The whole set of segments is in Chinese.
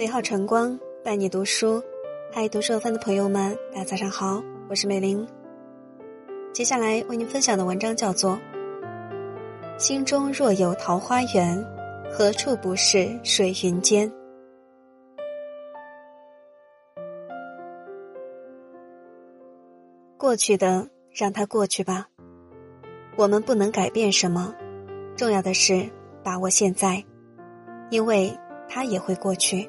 美好晨光伴你读书，嗨，读书的朋友们，大家早上好，我是美玲。接下来为您分享的文章叫做《心中若有桃花源，何处不是水云间》。过去的让它过去吧，我们不能改变什么，重要的是把握现在，因为它也会过去。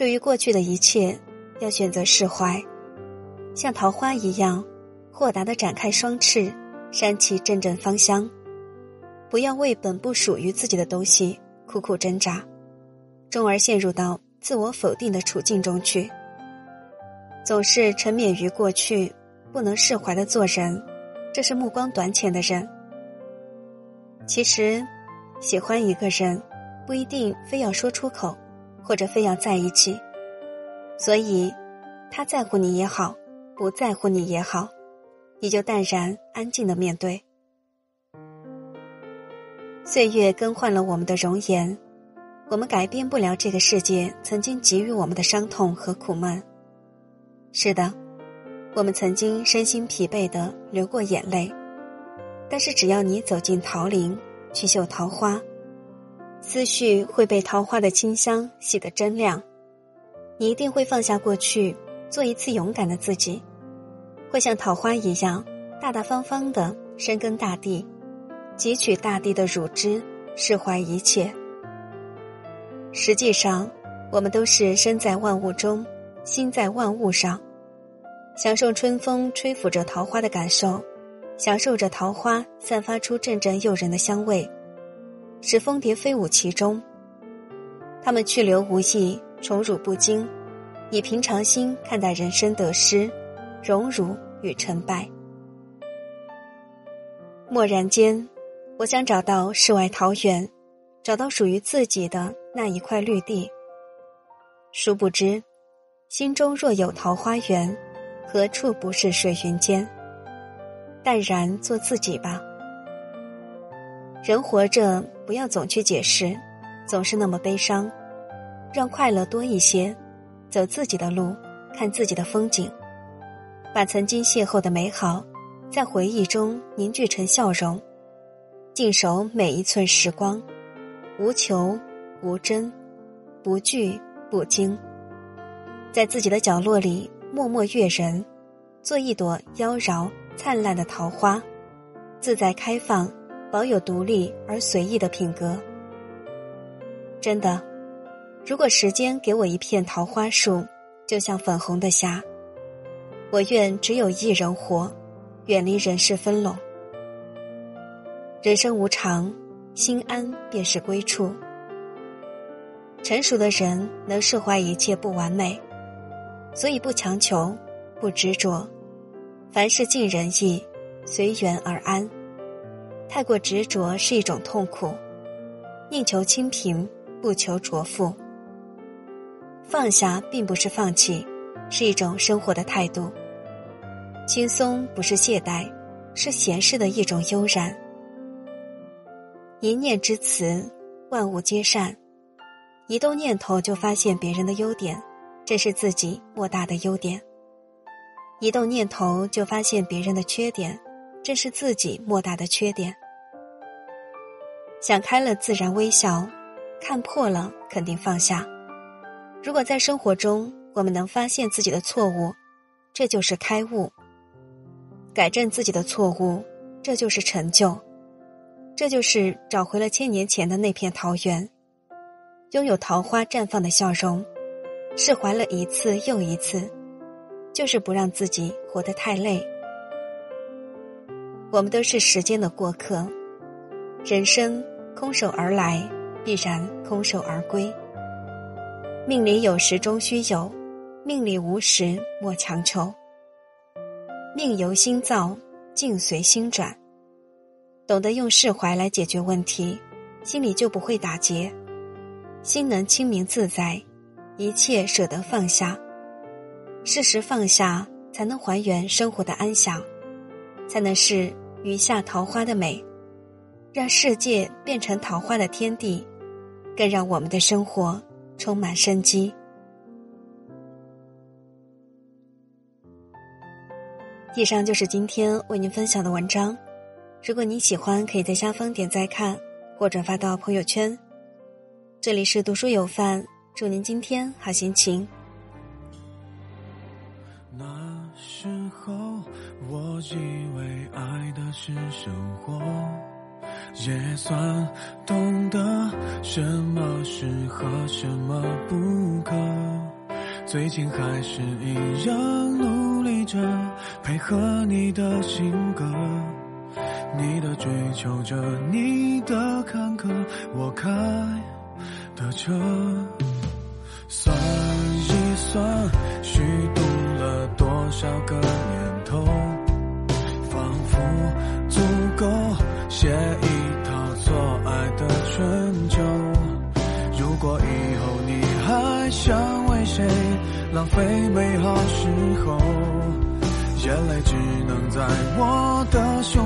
对于过去的一切，要选择释怀，像桃花一样，豁达的展开双翅，扇起阵阵芳香。不要为本不属于自己的东西苦苦挣扎，终而陷入到自我否定的处境中去。总是沉湎于过去，不能释怀的做人，这是目光短浅的人。其实，喜欢一个人，不一定非要说出口。或者非要在一起，所以，他在乎你也好，不在乎你也好，你就淡然安静的面对。岁月更换了我们的容颜，我们改变不了这个世界曾经给予我们的伤痛和苦闷。是的，我们曾经身心疲惫的流过眼泪，但是只要你走进桃林，去嗅桃花。思绪会被桃花的清香洗得真亮，你一定会放下过去，做一次勇敢的自己，会像桃花一样大大方方的深耕大地，汲取大地的乳汁，释怀一切。实际上，我们都是身在万物中，心在万物上，享受春风吹拂着桃花的感受，享受着桃花散发出阵阵诱人的香味。使蜂蝶飞舞其中，他们去留无意，宠辱不惊，以平常心看待人生得失、荣辱与成败。蓦然间，我想找到世外桃源，找到属于自己的那一块绿地。殊不知，心中若有桃花源，何处不是水云间？淡然做自己吧。人活着，不要总去解释，总是那么悲伤，让快乐多一些，走自己的路，看自己的风景，把曾经邂逅的美好，在回忆中凝聚成笑容，静守每一寸时光，无求无争，不惧不惊，在自己的角落里默默悦人，做一朵妖娆灿烂的桃花，自在开放。保有独立而随意的品格。真的，如果时间给我一片桃花树，就像粉红的霞，我愿只有一人活，远离人世纷扰。人生无常，心安便是归处。成熟的人能释怀一切不完美，所以不强求，不执着，凡事尽人意，随缘而安。太过执着是一种痛苦，宁求清贫，不求卓富。放下并不是放弃，是一种生活的态度。轻松不是懈怠，是闲适的一种悠然。一念之慈，万物皆善。一动念头就发现别人的优点，这是自己莫大的优点。一动念头就发现别人的缺点。这是自己莫大的缺点。想开了，自然微笑；看破了，肯定放下。如果在生活中，我们能发现自己的错误，这就是开悟；改正自己的错误，这就是成就。这就是找回了千年前的那片桃源，拥有桃花绽放的笑容，释怀了一次又一次，就是不让自己活得太累。我们都是时间的过客，人生空手而来，必然空手而归。命里有时终须有，命里无时莫强求。命由心造，境随心转。懂得用释怀来解决问题，心里就不会打结，心能清明自在，一切舍得放下。适时放下，才能还原生活的安详，才能是。余下桃花的美，让世界变成桃花的天地，更让我们的生活充满生机。以上就是今天为您分享的文章。如果您喜欢，可以在下方点再看或转发到朋友圈。这里是读书有范，祝您今天好心情。那时候我以为爱的是生活，也算懂得什么适合，什么不可。最近还是一样努力着配合你的性格，你的追求着，你的坎坷，我开。的车，算一算，虚度了多少个年头，仿佛足够非美好时候，眼泪只能在我的胸。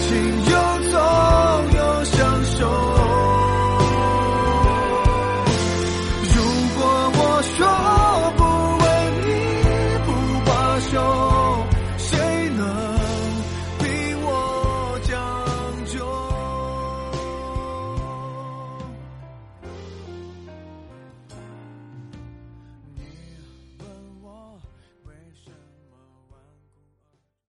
情